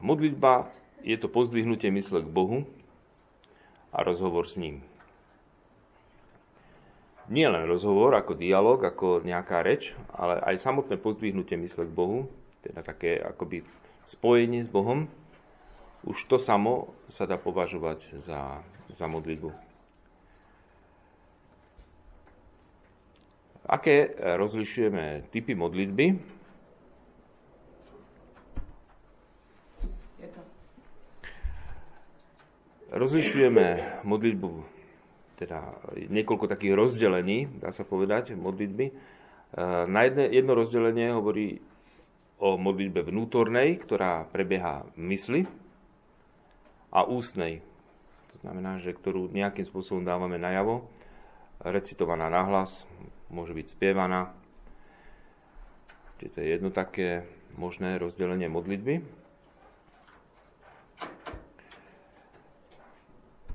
Modlitba je to pozdvihnutie mysle k Bohu a rozhovor s ním. Nie len rozhovor ako dialog, ako nejaká reč, ale aj samotné pozdvihnutie mysle k Bohu, teda také akoby spojenie s Bohom, už to samo sa dá považovať za, za modlitbu. Aké rozlišujeme typy modlitby? Rozlišujeme modlitbu, teda niekoľko takých rozdelení, dá sa povedať, modlitby. E, na jedne, jedno rozdelenie hovorí o modlitbe vnútornej, ktorá prebieha v mysli a ústnej. To znamená, že ktorú nejakým spôsobom dávame najavo, recitovaná nahlas, môže byť spievaná. Čiže to je jedno také možné rozdelenie modlitby.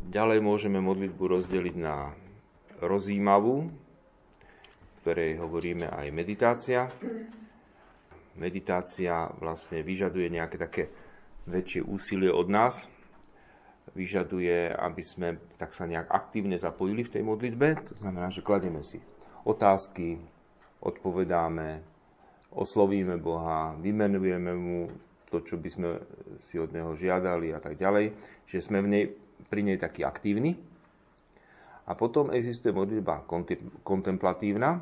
Ďalej môžeme modlitbu rozdeliť na rozímavú, ktorej hovoríme aj meditácia. Meditácia vlastne vyžaduje nejaké také väčšie úsilie od nás. Vyžaduje, aby sme tak sa nejak aktívne zapojili v tej modlitbe. To znamená, že kladieme si otázky, odpovedáme, oslovíme Boha, vymenujeme mu to, čo by sme si od Neho žiadali a tak ďalej. Že sme v nej pri nej taký aktívny. A potom existuje modlitba kontemplatívna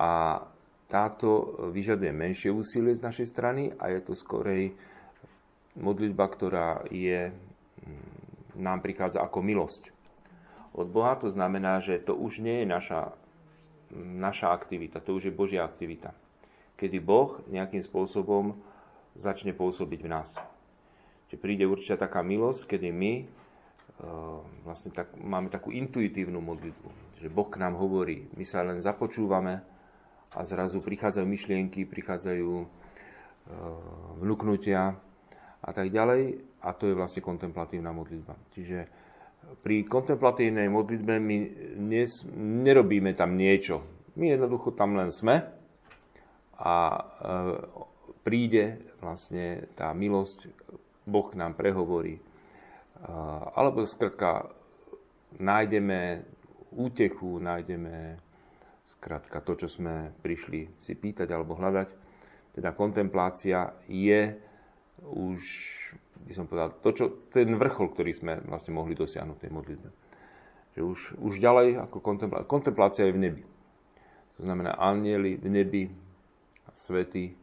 a táto vyžaduje menšie úsilie z našej strany a je to skorej modlitba, ktorá je, mm, nám prichádza ako milosť od Boha. To znamená, že to už nie je naša, naša aktivita, to už je Božia aktivita. Kedy Boh nejakým spôsobom začne pôsobiť v nás že príde určite taká milosť, kedy my uh, vlastne tak, máme takú intuitívnu modlitbu, že Boh k nám hovorí, my sa len započúvame a zrazu prichádzajú myšlienky, prichádzajú uh, vnúknutia a tak ďalej a to je vlastne kontemplatívna modlitba. Čiže pri kontemplatívnej modlitbe my nes, nerobíme tam niečo. My jednoducho tam len sme a e, príde vlastne tá milosť Boh k nám prehovorí. Alebo skrátka nájdeme útechu, nájdeme skrátka to, čo sme prišli si pýtať alebo hľadať. Teda kontemplácia je už, by som povedal, to, čo, ten vrchol, ktorý sme vlastne mohli dosiahnuť v tej modlitbe. Že už, už ďalej ako kontemplácia, kontemplácia je v nebi. To znamená, anieli v nebi svety, e,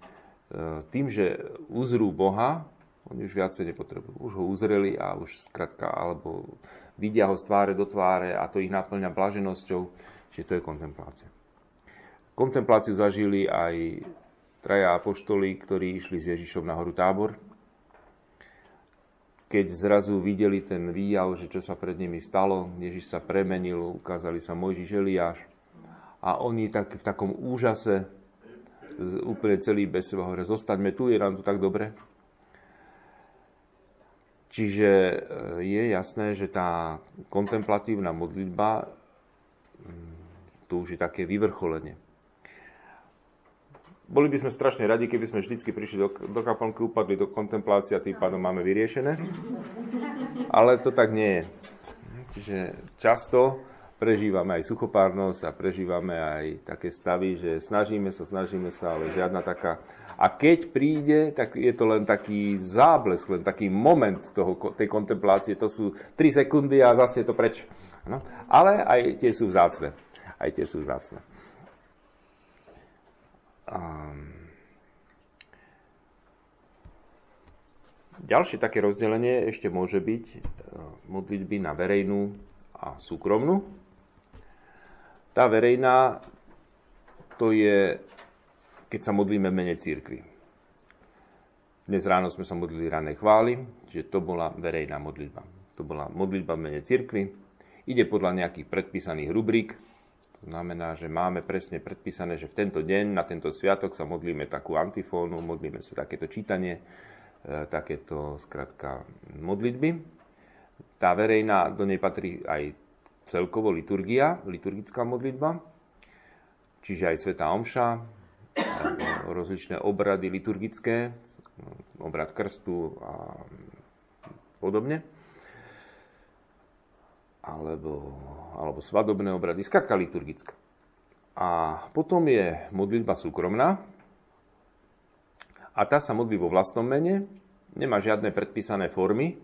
tým, že uzrú Boha, oni už viacej nepotrebujú. Už ho uzreli a už skratka, alebo vidia ho z tváre do tváre a to ich naplňa blaženosťou, čiže to je kontemplácia. Kontempláciu zažili aj traja apoštoli, ktorí išli s Ježišom na horu Tábor. Keď zrazu videli ten výjav, že čo sa pred nimi stalo, Ježiš sa premenil, ukázali sa Mojžiš Eliáš a oni tak v takom úžase úplne celý bez seba hovoria, zostaňme tu, je nám tu tak dobre. Čiže e, je jasné, že tá kontemplatívna modlitba, mm, to už je také vyvrcholenie. Boli by sme strašne radi, keby sme vždycky prišli do, do kaplnky, upadli do kontemplácie a tým pádom máme vyriešené. Ale to tak nie je. Čiže často prežívame aj suchopárnosť a prežívame aj také stavy, že snažíme sa, snažíme sa, ale žiadna taká a keď príde, tak je to len taký záblesk, len taký moment toho, tej kontemplácie. To sú 3 sekundy a zase je to preč. No. Ale aj tie sú vzácne. Aj tie sú vzácne. Um, ďalšie také rozdelenie ešte môže byť uh, modlitby na verejnú a súkromnú. Tá verejná to je keď sa modlíme v mene církvy. Dnes ráno sme sa modlili ranej chvály, že to bola verejná modlitba. To bola modlitba v mene církvy. Ide podľa nejakých predpísaných rubrík. To znamená, že máme presne predpísané, že v tento deň, na tento sviatok sa modlíme takú antifónu, modlíme sa takéto čítanie, e, takéto skratka modlitby. Tá verejná, do nej patrí aj celkovo liturgia, liturgická modlitba, čiže aj Sveta Omša, rozličné obrady liturgické, obrad krstu a podobne. Alebo, alebo svadobné obrady, skrátka liturgická. A potom je modlitba súkromná. A tá sa modlí vo vlastnom mene, nemá žiadne predpísané formy.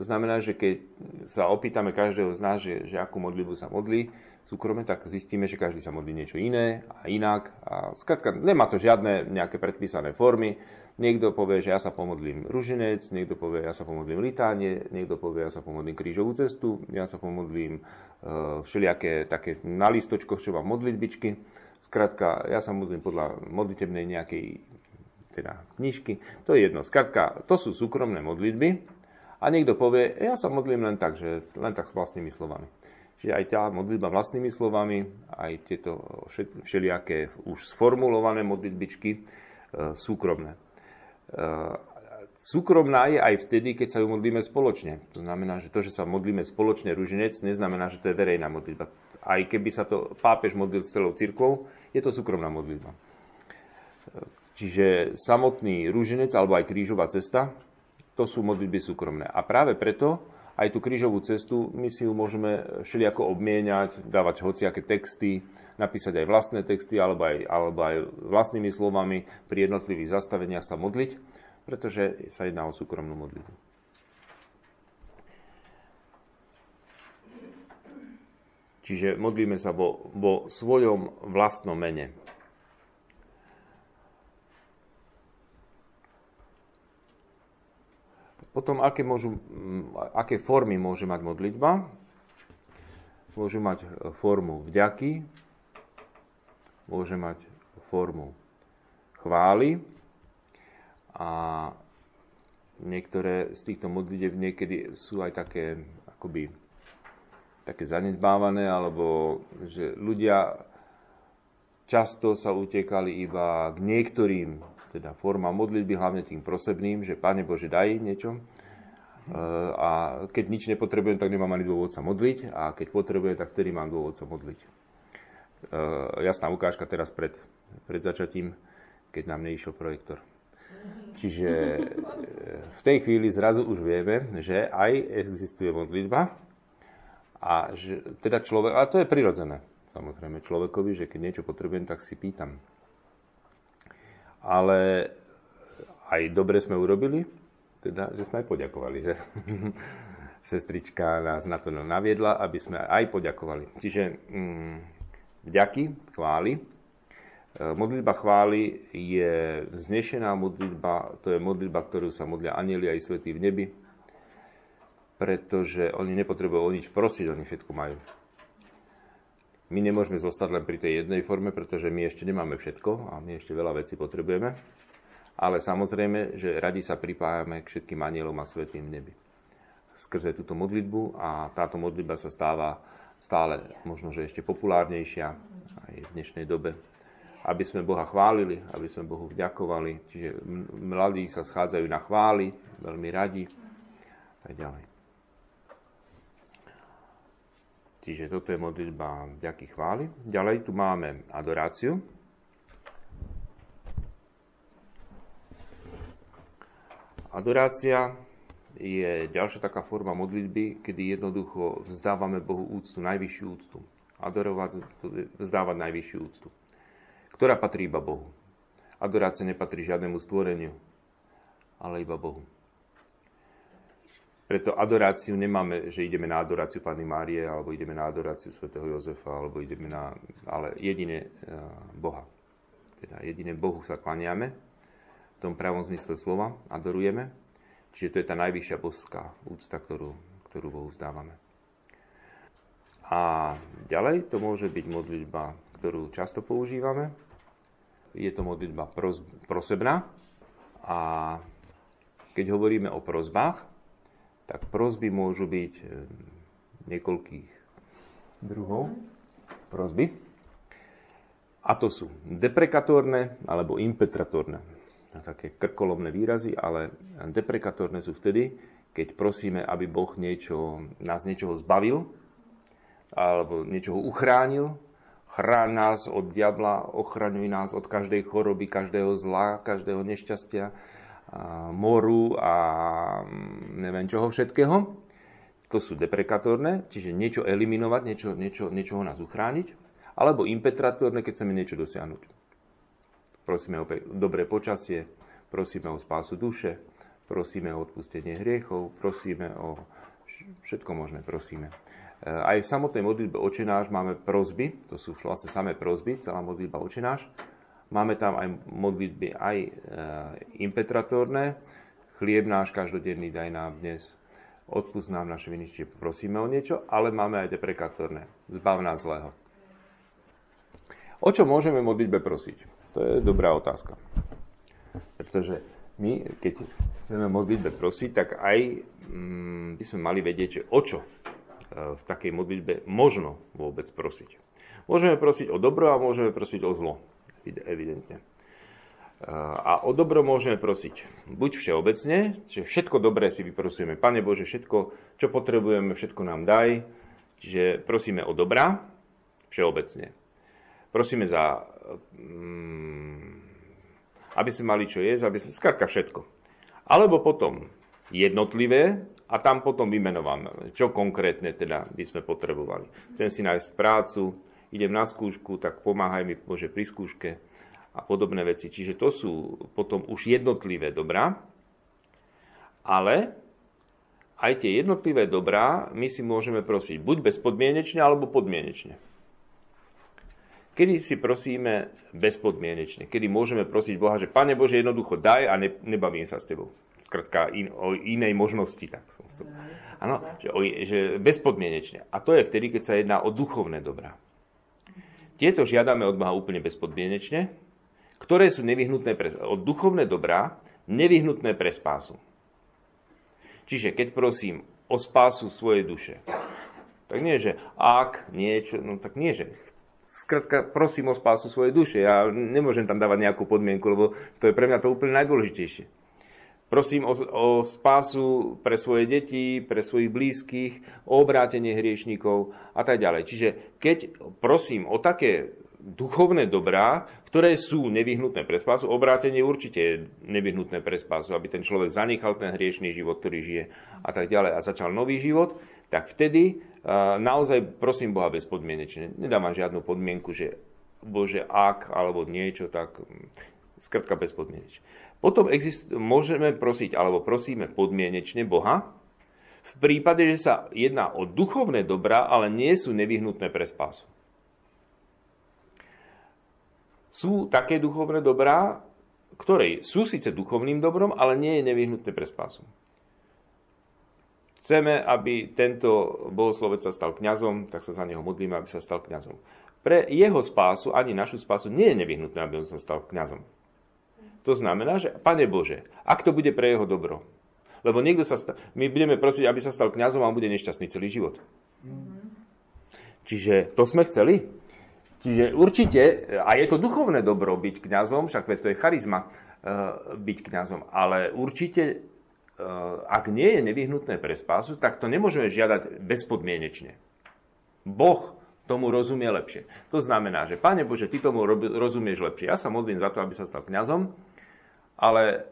To znamená, že keď sa opýtame každého z nás, že, že akú modlitbu sa modlí, súkromne, tak zistíme, že každý sa modlí niečo iné a inak. A skratka, nemá to žiadne nejaké predpísané formy. Niekto povie, že ja sa pomodlím ruženec, niekto povie, ja sa pomodlím litánie, niekto povie, ja sa pomodlím krížovú cestu, ja sa pomodlím uh, všelijaké také na listočkoch, čo mám modlitbičky. Skratka, ja sa modlím podľa modlitebnej nejakej teda knižky. To je jedno. Skratka, to sú súkromné modlitby. A niekto povie, ja sa modlím len tak, že len tak s vlastnými slovami. Čiže aj tá modlitba vlastnými slovami, aj tieto všelijaké už sformulované modlitbičky e, súkromné. E, súkromná je aj vtedy, keď sa ju modlíme spoločne. To znamená, že to, že sa modlíme spoločne ruženec, neznamená, že to je verejná modlitba. Aj keby sa to pápež modlil s celou cirkvou, je to súkromná modlitba. E, čiže samotný ruženec alebo aj krížová cesta, to sú modlitby súkromné. A práve preto aj tú krížovú cestu, my si ju môžeme všelijako obmieniať, dávať hociaké texty, napísať aj vlastné texty, alebo aj, alebo aj vlastnými slovami pri jednotlivých zastaveniach sa modliť, pretože sa jedná o súkromnú modlitbu. Čiže modlíme sa vo, vo svojom vlastnom mene. Potom, aké, môžu, aké formy môže mať modlitba? Môže mať e, formu vďaky, môže mať formu chvály a niektoré z týchto modlitev niekedy sú aj také akoby také zanedbávané, alebo že ľudia často sa utekali iba k niektorým teda forma modlitby, hlavne tým prosebným, že Pane Bože, daj niečo. E, a keď nič nepotrebujem, tak nemám ani dôvod sa modliť a keď potrebujem, tak vtedy mám dôvod sa modliť. E, jasná ukážka teraz pred, pred začatím, keď nám neišiel projektor. Čiže e, v tej chvíli zrazu už vieme, že aj existuje modlitba a že teda človek, a to je prirodzené samozrejme človekovi, že keď niečo potrebujem, tak si pýtam ale aj dobre sme urobili, teda, že sme aj poďakovali, že sestrička nás na to naviedla, aby sme aj poďakovali. Čiže mm, vďaky, chvály. E, modlitba chvály je vznešená modlitba, to je modlitba, ktorú sa modlia anieli aj svetí v nebi, pretože oni nepotrebujú o nič prosiť, oni všetko majú. My nemôžeme zostať len pri tej jednej forme, pretože my ešte nemáme všetko a my ešte veľa vecí potrebujeme. Ale samozrejme, že radi sa pripájame k všetkým anielom a svetým nebi. Skrze túto modlitbu a táto modlitba sa stáva stále možno, že ešte populárnejšia aj v dnešnej dobe. Aby sme Boha chválili, aby sme Bohu vďakovali. Čiže mladí sa schádzajú na chvály, veľmi radi tak ďalej. Čiže toto je modlitba vďaky chvály. Ďalej tu máme adoráciu. Adorácia je ďalšia taká forma modlitby, kedy jednoducho vzdávame Bohu úctu, najvyššiu úctu. Adorovať, vzdávať najvyššiu úctu, ktorá patrí iba Bohu. Adorácia nepatrí žiadnemu stvoreniu, ale iba Bohu. Preto adoráciu nemáme, že ideme na adoráciu Panny Márie, alebo ideme na adoráciu svätého Jozefa, alebo ideme na... Ale jedine eh, Boha. Teda jedine Bohu sa klaniame, v tom pravom zmysle slova, adorujeme. Čiže to je tá najvyššia boská úcta, ktorú, ktorú Bohu zdávame. A ďalej to môže byť modlitba, ktorú často používame. Je to modlitba pros, prosebná. A keď hovoríme o prozbách, tak prosby môžu byť eh, niekoľkých druhov prosby. A to sú deprekatórne alebo impetratórne. Také krkolomné výrazy, ale deprekatórne sú vtedy, keď prosíme, aby Boh niečo, nás niečoho zbavil, alebo niečoho uchránil, Chráň nás od diabla, ochraňuj nás od každej choroby, každého zla, každého nešťastia, moru a mm, neviem čoho všetkého. To sú deprekatórne, čiže niečo eliminovať, niečo, niečo, niečo ho nás uchrániť. Alebo impetratórne, keď chceme niečo dosiahnuť. Prosíme o dobré počasie, prosíme o spásu duše, prosíme o odpustenie hriechov, prosíme o všetko možné, prosíme. E, aj v samotnej modlitbe očenáš máme prozby, to sú vlastne samé prozby, celá modlitba očenáš. Máme tam aj modlitby aj e, impetratórne. Chlieb náš každodenný daj nám dnes. Odpust nám naše viny, čiže prosíme o niečo, ale máme aj deprekatórne. Zbav nás zlého. O čo môžeme modlitbe prosiť? To je dobrá otázka. Pretože my, keď chceme modlitbe prosiť, tak aj mm, by sme mali vedieť, že o čo e, v takej modlitbe možno vôbec prosiť. Môžeme prosiť o dobro a môžeme prosiť o zlo evidentne. A o dobro môžeme prosiť buď všeobecne, že všetko dobré si vyprosujeme. Pane Bože, všetko, čo potrebujeme, všetko nám daj. Čiže prosíme o dobra všeobecne. Prosíme za, mm, aby sme mali čo jesť, aby sme, skrátka všetko. Alebo potom jednotlivé a tam potom vymenováme, čo konkrétne teda by sme potrebovali. Chcem si nájsť prácu, idem na skúšku, tak pomáhaj mi Bože pri skúške a podobné veci. Čiže to sú potom už jednotlivé dobrá, ale aj tie jednotlivé dobrá my si môžeme prosiť buď bezpodmienečne, alebo podmienečne. Kedy si prosíme bezpodmienečne? Kedy môžeme prosiť Boha, že Pane Bože, jednoducho daj a ne, nebavím sa s Tebou. Skratka, in, o inej možnosti. Tak som Áno, že, že bezpodmienečne. A to je vtedy, keď sa jedná o duchovné dobrá. Tieto žiadame od Boha úplne bezpodmienečne, ktoré sú nevyhnutné pre, od duchovné dobrá, nevyhnutné pre spásu. Čiže keď prosím o spásu svojej duše, tak nie, že ak niečo, no tak nie, že Skrátka, prosím o spásu svojej duše. Ja nemôžem tam dávať nejakú podmienku, lebo to je pre mňa to úplne najdôležitejšie. Prosím o, o spásu pre svoje deti, pre svojich blízkych, o obrátenie hriešníkov a tak ďalej. Čiže keď prosím o také duchovné dobrá, ktoré sú nevyhnutné pre spásu, obrátenie určite je nevyhnutné pre spásu, aby ten človek zanechal ten hriešný život, ktorý žije a tak ďalej a začal nový život, tak vtedy naozaj prosím Boha bezpodmienečne. Nedávam žiadnu podmienku, že Bože, ak alebo niečo, tak skrtka bezpodmienečne. Potom exist- môžeme prosiť, alebo prosíme podmienečne Boha, v prípade, že sa jedná o duchovné dobrá, ale nie sú nevyhnutné pre spásu. Sú také duchovné dobrá, ktoré sú síce duchovným dobrom, ale nie je nevyhnutné pre spásu. Chceme, aby tento bohoslovec sa stal kňazom, tak sa za neho modlíme, aby sa stal kňazom. Pre jeho spásu, ani našu spásu, nie je nevyhnutné, aby on sa stal kňazom. To znamená, že Pane Bože, ak to bude pre jeho dobro, lebo niekto sa sta- my budeme prosiť, aby sa stal kňazom a on bude nešťastný celý život. Mm-hmm. Čiže to sme chceli. Čiže určite, a je to duchovné dobro byť kňazom, však to je charizma uh, byť kňazom, ale určite, uh, ak nie je nevyhnutné pre spásu, tak to nemôžeme žiadať bezpodmienečne. Boh tomu rozumie lepšie. To znamená, že Pane Bože, Ty tomu rozumieš lepšie. Ja sa modlím za to, aby sa stal kňazom, ale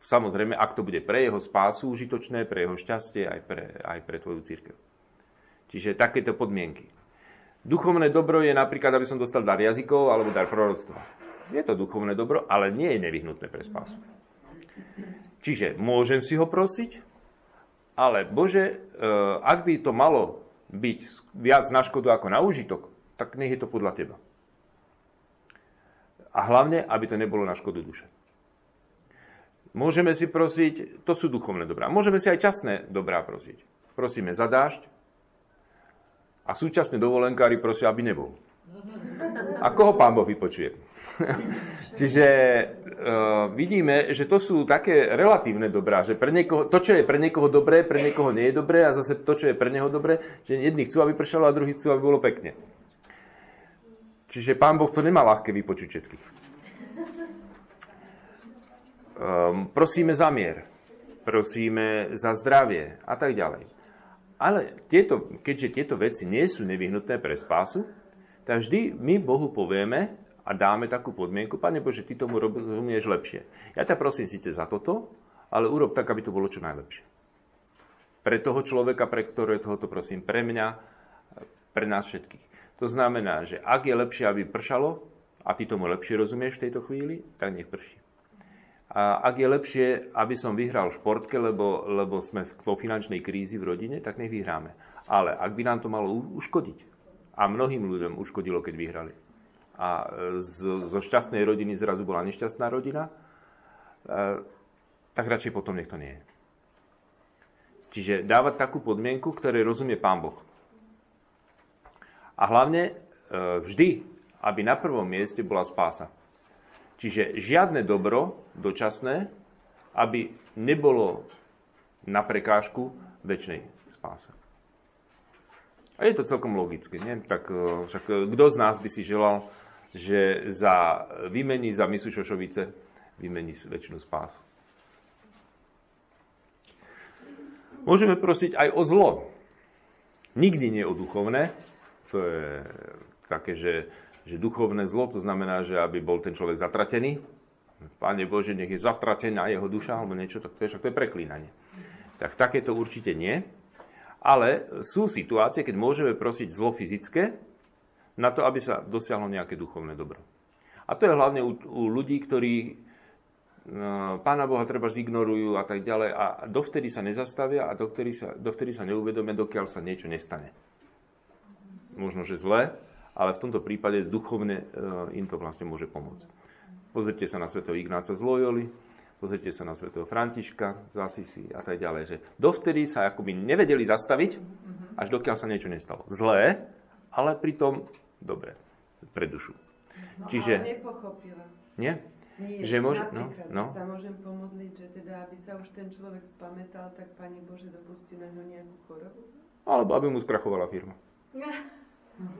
samozrejme, ak to bude pre jeho spásu užitočné, pre jeho šťastie, aj pre, aj pre tvoju církev. Čiže takéto podmienky. Duchovné dobro je napríklad, aby som dostal dar jazykov alebo dar proroctva. Je to duchovné dobro, ale nie je nevyhnutné pre spásu. Čiže môžem si ho prosiť, ale Bože, e, ak by to malo byť viac na škodu ako na užitok, tak nech je to podľa teba. A hlavne, aby to nebolo na škodu duše. Môžeme si prosiť, to sú duchovné dobrá. Môžeme si aj časné dobrá prosiť. Prosíme za dážď a súčasne dovolenkári prosia, aby nebol. A koho pán Boh vypočuje? Čiže uh, vidíme, že to sú také relatívne dobrá, že pre niekoho, to, čo je pre niekoho dobré, pre niekoho nie je dobré a zase to, čo je pre neho dobré, že jedni chcú, aby pršalo a druhí chcú, aby bolo pekne. Čiže pán Boh to nemá ľahké vypočuť všetkých. Um, prosíme za mier, prosíme za zdravie a tak ďalej. Ale tieto, keďže tieto veci nie sú nevyhnutné pre spásu, tak vždy my Bohu povieme a dáme takú podmienku, Pane Bože, Ty tomu rozumieš lepšie. Ja ťa prosím síce za toto, ale urob tak, aby to bolo čo najlepšie. Pre toho človeka, pre ktorého tohoto prosím, pre mňa, pre nás všetkých. To znamená, že ak je lepšie, aby pršalo, a ty tomu lepšie rozumieš v tejto chvíli, tak nech prší. A ak je lepšie, aby som vyhral v športke, lebo, lebo sme vo finančnej krízi v rodine, tak nech vyhráme. Ale ak by nám to malo uškodiť, a mnohým ľuďom uškodilo, keď vyhrali, a z, zo šťastnej rodiny zrazu bola nešťastná rodina, e, tak radšej potom nech to nie je. Čiže dávať takú podmienku, ktorej rozumie Pán Boh. A hlavne e, vždy, aby na prvom mieste bola spása. Čiže žiadne dobro dočasné, aby nebolo na prekážku väčšnej spáse. A je to celkom logické. Nie? Tak e, však e, kto z nás by si želal, že za vymení za misu Šošovice vymení väčšinu spásu. Môžeme prosiť aj o zlo. Nikdy nie o duchovné. To je také, že že duchovné zlo, to znamená, že aby bol ten človek zatratený. Páne Bože, nech je zatratená jeho duša, alebo niečo, tak to je, to je preklínanie. Tak takéto určite nie. Ale sú situácie, keď môžeme prosiť zlo fyzické na to, aby sa dosiahlo nejaké duchovné dobro. A to je hlavne u, u ľudí, ktorí no, Pána Boha treba zignorujú a tak ďalej a dovtedy sa nezastavia a dovtedy sa, dovtedy sa neuvedomia, dokiaľ sa niečo nestane. Možno, že zle, ale v tomto prípade duchovne eh, im to vlastne môže pomôcť. Pozrite sa na svätého Ignáca z Loyoli, pozrite sa na svätého Františka z Asisi a tak ďalej, že dovtedy sa akoby nevedeli zastaviť, až dokiaľ sa niečo nestalo. Zlé, ale pritom dobre, pre dušu. No, Čiže... ale nepochopila. Nie? Nie, že môže, no, no. sa môžem pomodliť, že teda, aby sa už ten človek spamätal, tak Pani Bože, dopustí na ňo nejakú chorobu? Alebo aby mu skrachovala firma.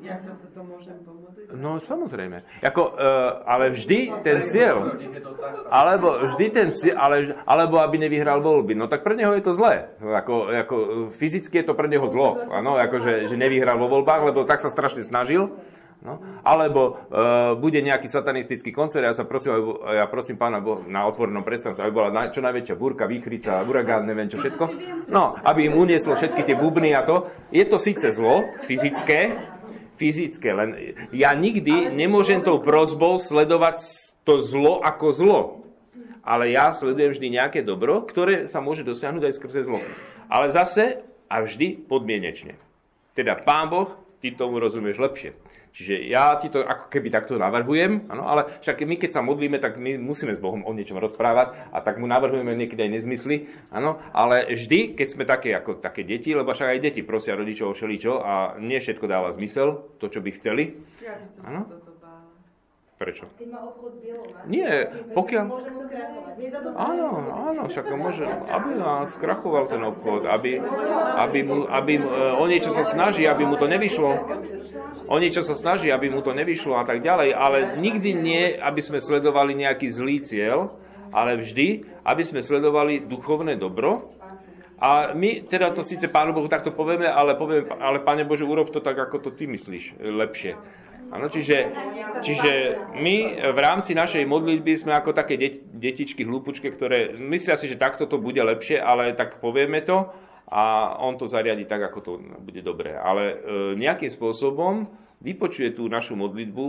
Ja sa toto môžem pomôcť? No samozrejme. Jako, uh, ale vždy ten cieľ, alebo vždy ten cieľ, ale, alebo aby nevyhral voľby, no tak pre neho je to zlé. Ako, ako, fyzicky je to pre neho zlo, ano, ako, že, že nevyhral vo voľbách, lebo tak sa strašne snažil. No, alebo uh, bude nejaký satanistický koncert, ja sa prosím, ja prosím pána Boha na otvorenom predstavstve, aby bola na, čo najväčšia búrka, výchrica, uragán, neviem čo všetko. No, aby im unieslo všetky tie bubny a to. Je to síce zlo, fyzické, fyzické. Len ja nikdy nemôžem tou prozbou sledovať to zlo ako zlo. Ale ja sledujem vždy nejaké dobro, ktoré sa môže dosiahnuť aj skrze zlo. Ale zase a vždy podmienečne. Teda Pán Boh, ty tomu rozumieš lepšie. Čiže ja ti to ako keby takto navrhujem, ano, ale však my keď sa modlíme, tak my musíme s Bohom o niečom rozprávať a tak mu navrhujeme niekedy aj nezmysly, ano, ale vždy, keď sme také ako také deti, lebo však aj deti prosia rodičov o všeličo a nie všetko dáva zmysel, to, čo by chceli. Ja by som ano? toto Prečo? Keď má obchod s bielou Nie, pokiaľ... Áno, áno, však môže, aby skrachoval ten obchod, aby, aby, mu, aby e, o niečo sa snaží, aby mu to nevyšlo. O niečo sa snaží, aby mu to nevyšlo a tak ďalej, ale nikdy nie, aby sme sledovali nejaký zlý cieľ, ale vždy, aby sme sledovali duchovné dobro, a my teda to síce Pánu Bohu takto povieme, ale povieme, ale Pane Bože, urob to tak, ako to Ty myslíš, lepšie. Ano, čiže, čiže my v rámci našej modlitby sme ako také detičky, hlúpučky, ktoré myslia si, že takto to bude lepšie, ale tak povieme to a on to zariadi tak, ako to bude dobré. Ale e, nejakým spôsobom vypočuje tú našu modlitbu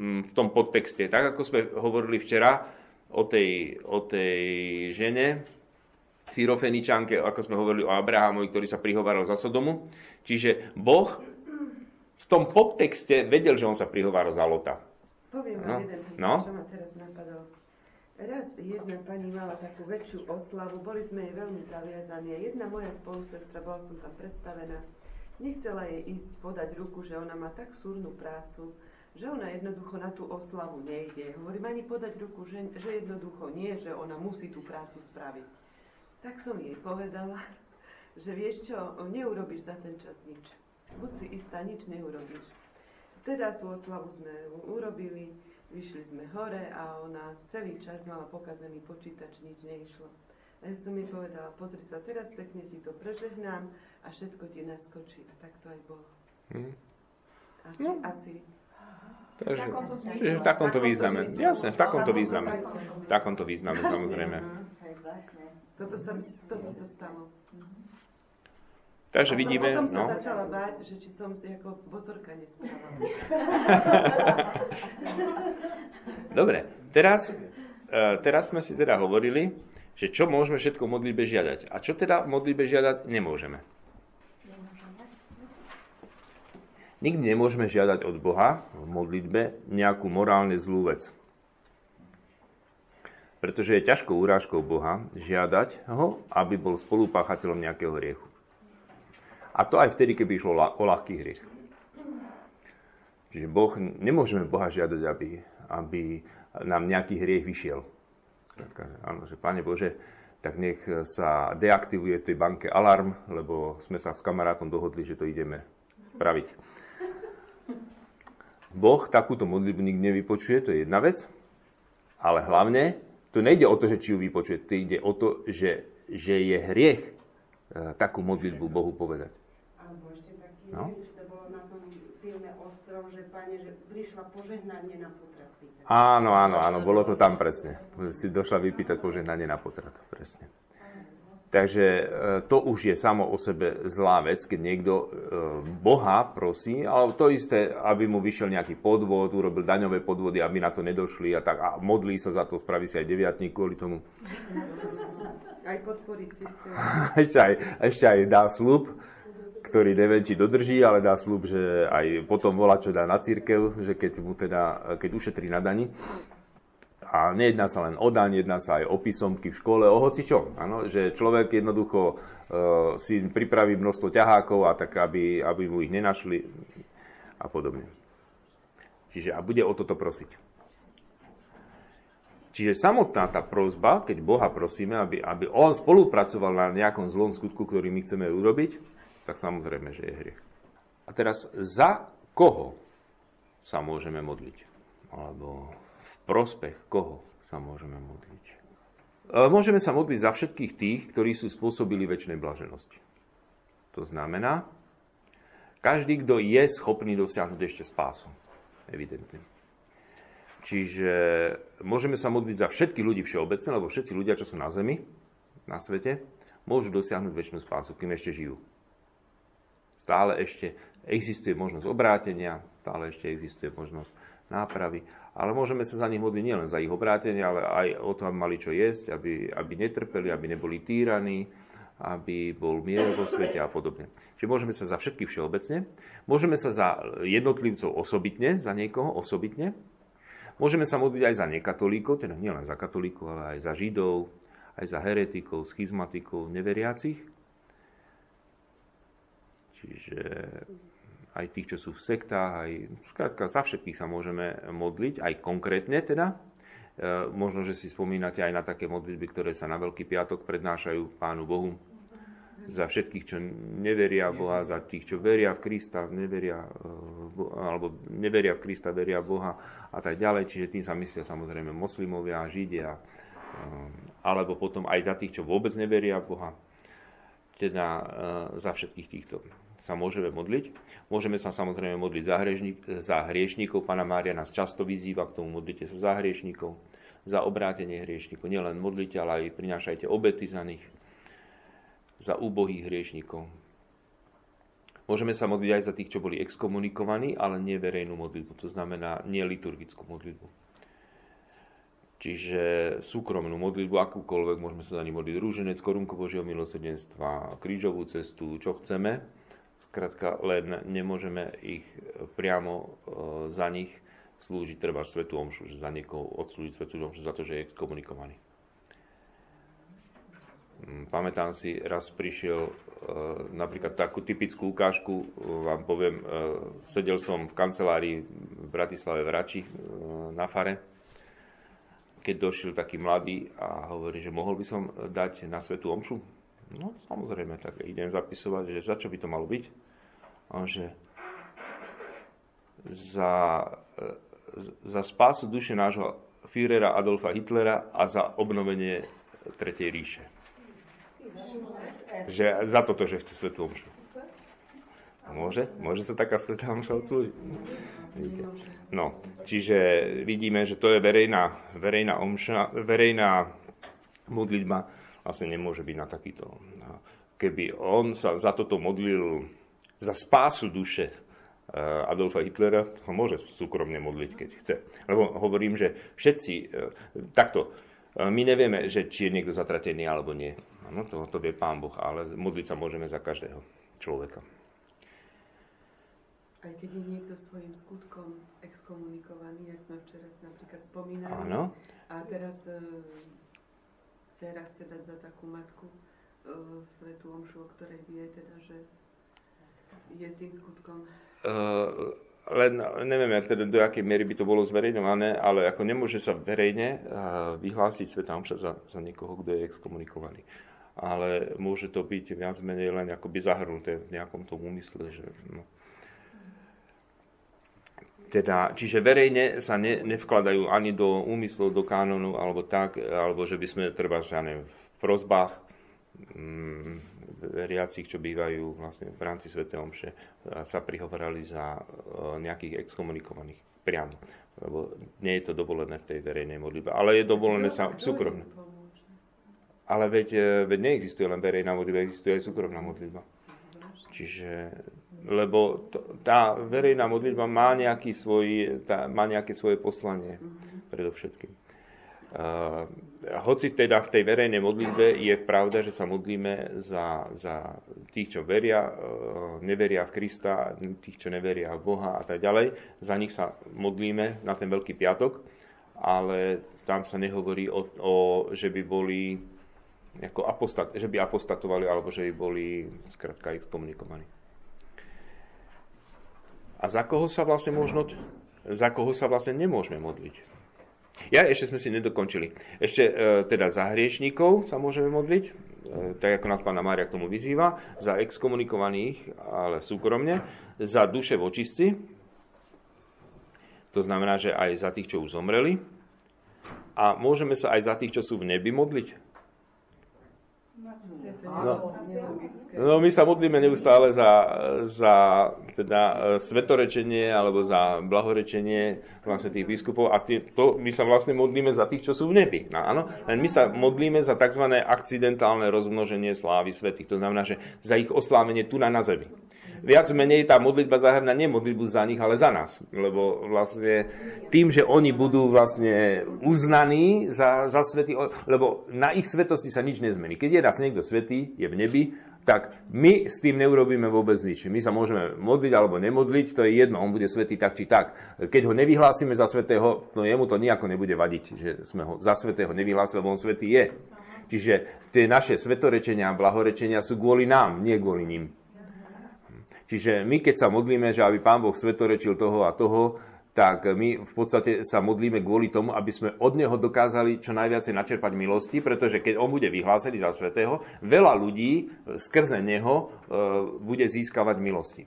m, v tom podtexte. Tak, ako sme hovorili včera o tej, o tej žene, Syrofeničanke, ako sme hovorili o Abrahamovi, ktorý sa prihováral za Sodomu. Čiže Boh tom podtexte vedel, že on sa prihovára za Lota. Poviem vám no? jeden no? čo ma teraz napadol. Raz jedna pani mala takú väčšiu oslavu, boli sme jej veľmi zaviazaní a jedna moja spolusestra, bola som tam predstavená, nechcela jej ísť podať ruku, že ona má tak súrnu prácu, že ona jednoducho na tú oslavu nejde. Hovorím ani podať ruku, že, že jednoducho nie, že ona musí tú prácu spraviť. Tak som jej povedala, že vieš čo, neurobiš za ten čas nič buď si istá, nič neurobíš. Teda tú oslavu sme urobili, vyšli sme hore a ona celý čas mala pokazený počítač, nič neišlo. A ja som jej povedala, pozri sa, teraz pekne ti to prežehnám a všetko ti naskočí. A tak to aj bolo. Hmm. Asi, no. asi. Takže, v takomto význame. Jasne, v takomto význame. V takomto význame, samozrejme. Toto sa, toto sa stalo. Takže vidíme... Potom no. sa začala báť, že či som si ako bosorka nesprávala. Dobre, teraz, uh, teraz sme si teda hovorili, že čo môžeme všetko v modlitbe žiadať. A čo teda v modlitbe žiadať nemôžeme. Nikdy nemôžeme žiadať od Boha v modlitbe nejakú morálne zlú vec. Pretože je ťažkou urážkou Boha žiadať ho, aby bol spolupáchateľom nejakého hriechu. A to aj vtedy, keby išlo o ľahký hriech. Čiže boh, nemôžeme Boha žiadať, aby, aby nám nejaký hriech vyšiel. Áno, že Pane Bože, tak nech sa deaktivuje v tej banke alarm, lebo sme sa s kamarátom dohodli, že to ideme spraviť. Boh takúto modlitbu nikdy nevypočuje, to je jedna vec, ale hlavne to nejde o to, že či ju vypočuje, to ide o to, že, že je hriech e, takú modlitbu Bohu povedať. No? že to bolo na tom filme Ostrov, že pane, že prišla požehnanie na potrat. Áno, áno, áno, bolo to tam presne. Si došla vypýtať požehnanie na potrat, presne. Takže e, to už je samo o sebe zlá vec, keď niekto e, Boha prosí, ale to isté, aby mu vyšiel nejaký podvod, urobil daňové podvody, aby na to nedošli a tak a modlí sa za to, spraví si aj deviatník kvôli tomu. Aj podporiť si. ešte, aj, ešte aj dá slub, ktorý neviem, či dodrží, ale dá slub, že aj potom volá, čo dá na církev, že keď mu teda, keď ušetrí na dani a nejedná sa len o daň, jedná sa aj o písomky v škole, o hoci čo. Ano, že človek jednoducho uh, si pripraví množstvo ťahákov a tak, aby, aby mu ich nenašli a podobne. Čiže a bude o toto prosiť. Čiže samotná tá prozba, keď Boha prosíme, aby, aby On spolupracoval na nejakom zlom skutku, ktorý my chceme urobiť, tak samozrejme, že je hriech. A teraz za koho sa môžeme modliť? Alebo prospech koho sa môžeme modliť? E, môžeme sa modliť za všetkých tých, ktorí sú spôsobili väčšnej blaženosti. To znamená, každý, kto je schopný dosiahnuť ešte spásu. Evidentne. Čiže môžeme sa modliť za všetky ľudí všeobecne, lebo všetci ľudia, čo sú na Zemi, na svete, môžu dosiahnuť väčšinu spásu, kým ešte žijú. Stále ešte existuje možnosť obrátenia, stále ešte existuje možnosť nápravy ale môžeme sa za nich modliť nielen za ich obrátenie, ale aj o to, aby mali čo jesť, aby, aby netrpeli, aby neboli týraní, aby bol mier vo svete a podobne. Čiže môžeme sa za všetkých všeobecne, môžeme sa za jednotlivcov osobitne, za niekoho osobitne, môžeme sa modliť aj za nekatolíkov, teda nielen za katolíkov, ale aj za židov, aj za heretikov, schizmatikov, neveriacich. Čiže aj tých, čo sú v sektách, aj skrátka za všetkých sa môžeme modliť, aj konkrétne teda. E, možno, že si spomínate aj na také modlitby, ktoré sa na Veľký piatok prednášajú Pánu Bohu. Za všetkých, čo neveria Boha, za tých, čo veria v Krista, neveria, e, alebo neveria v Krista, veria v Boha a tak ďalej. Čiže tým sa myslia samozrejme moslimovia, židia, e, alebo potom aj za tých, čo vôbec neveria v Boha. Teda za všetkých týchto sa môžeme modliť. Môžeme sa samozrejme modliť za, hriešník, za hriešníkov. Pána Mária nás často vyzýva k tomu, modlite sa za hriešníkov, za obrátenie hriešníkov. Nielen modlite, ale aj prinášajte obety za nich, za úbohých hriešníkov. Môžeme sa modliť aj za tých, čo boli exkomunikovaní, ale nie verejnú modlitbu, to znamená nie liturgickú modlitbu. Čiže súkromnú modlitbu, akúkoľvek, môžeme sa za ní modliť rúženec, korunku Božieho milosrdenstva, krížovú cestu, čo chceme Krátka, len nemôžeme ich priamo e, za nich slúžiť treba Svetu Omšu, že za niekoho odslúžiť Svetu Omšu za to, že je komunikovaný. Mm, pamätám si, raz prišiel e, napríklad takú typickú ukážku, vám poviem, e, sedel som v kancelárii v Bratislave v Rači na fare, keď došiel taký mladý a hovorí, že mohol by som dať na Svetu Omšu? No samozrejme, tak idem zapisovať, že za čo by to malo byť. Že za, za spásu duše nášho Führera Adolfa Hitlera a za obnovenie Tretej ríše. Že za toto, že chce Svetu Omšu. Môže? Môže sa taká svetá omša odslúžiť? No, čiže vidíme, že to je verejná, verejná, omša, verejná modlitba, vlastne nemôže byť na takýto. Keby on sa za toto modlil, za spásu duše eh, Adolfa Hitlera, ho môže súkromne modliť, keď chce. Lebo hovorím, že všetci, eh, takto, eh, my nevieme, že či je niekto zatratený alebo nie. No, to, to vie Pán Boh, ale modliť sa môžeme za každého človeka. Aj keď je niekto svojim skutkom exkomunikovaný, jak sme včera napríklad spomínali. Áno. A teraz e, dcera chce dať za takú matku e, svetú omšu, o ktorej vie teda, že je tým skutkom. Uh, len neviem, teda, do akej miery by to bolo zverejňované, ale ako nemôže sa verejne uh, vyhlásiť Sveta Omša za, za niekoho, kto je exkomunikovaný. Ale môže to byť viac menej len akoby zahrnuté v nejakom tom úmysle, že no, teda, čiže verejne sa ne, nevkladajú ani do úmyslov, do kánonu, alebo tak, alebo že by sme treba, že v prozbách mm, veriacich, čo bývajú vlastne v rámci Sv. Omše, sa prihovorali za e, nejakých exkomunikovaných priamo. Lebo nie je to dovolené v tej verejnej modlitbe. Ale je dovolené sa súkromne. Ale veď, e, veď neexistuje len verejná modlitba, existuje aj súkromná modlitba. Čiže lebo to, tá verejná modlitba má, nejaký svoj, tá, má nejaké svoje poslanie mm-hmm. predovšetkým. Uh, hoci teda v tej verejnej modlitbe je pravda, že sa modlíme za, za tých, čo veria, uh, neveria v Krista, tých, čo neveria v Boha a tak ďalej. Za nich sa modlíme na ten Veľký piatok, ale tam sa nehovorí o, o že by boli ako apostat, že by apostatovali alebo že by boli skrátka exkomunikovaní. A za koho sa vlastne možno, za koho sa vlastne nemôžeme modliť? Ja ešte sme si nedokončili. Ešte e, teda za hriešníkov sa môžeme modliť, e, tak ako nás pána Mária k tomu vyzýva, za exkomunikovaných, ale súkromne, za duše v očistci, to znamená, že aj za tých, čo už zomreli, a môžeme sa aj za tých, čo sú v nebi modliť. No, no my sa modlíme neustále za, za teda, svetorečenie alebo za blahorečenie vlastne tých biskupov a tie, to, my sa vlastne modlíme za tých, čo sú v nebi. No, áno? Len my sa modlíme za tzv. akcidentálne rozmnoženie slávy svetých. To znamená, že za ich oslávenie tu na, na zemi viac menej tá modlitba zahrňa nie modlitbu za nich, ale za nás. Lebo vlastne tým, že oni budú vlastne uznaní za, za svety, lebo na ich svetosti sa nič nezmení. Keď je raz niekto svetý, je v nebi, tak my s tým neurobíme vôbec nič. My sa môžeme modliť alebo nemodliť, to je jedno, on bude svetý tak či tak. Keď ho nevyhlásime za svetého, no jemu to nejako nebude vadiť, že sme ho za svetého nevyhlásili, lebo on svetý je. Čiže tie naše svetorečenia a blahorečenia sú kvôli nám, nie kvôli ním. Čiže my, keď sa modlíme, že aby Pán Boh svetorečil toho a toho, tak my v podstate sa modlíme kvôli tomu, aby sme od Neho dokázali čo najviacej načerpať milosti, pretože keď On bude vyhlásený za svetého, veľa ľudí skrze Neho e, bude získavať milosti.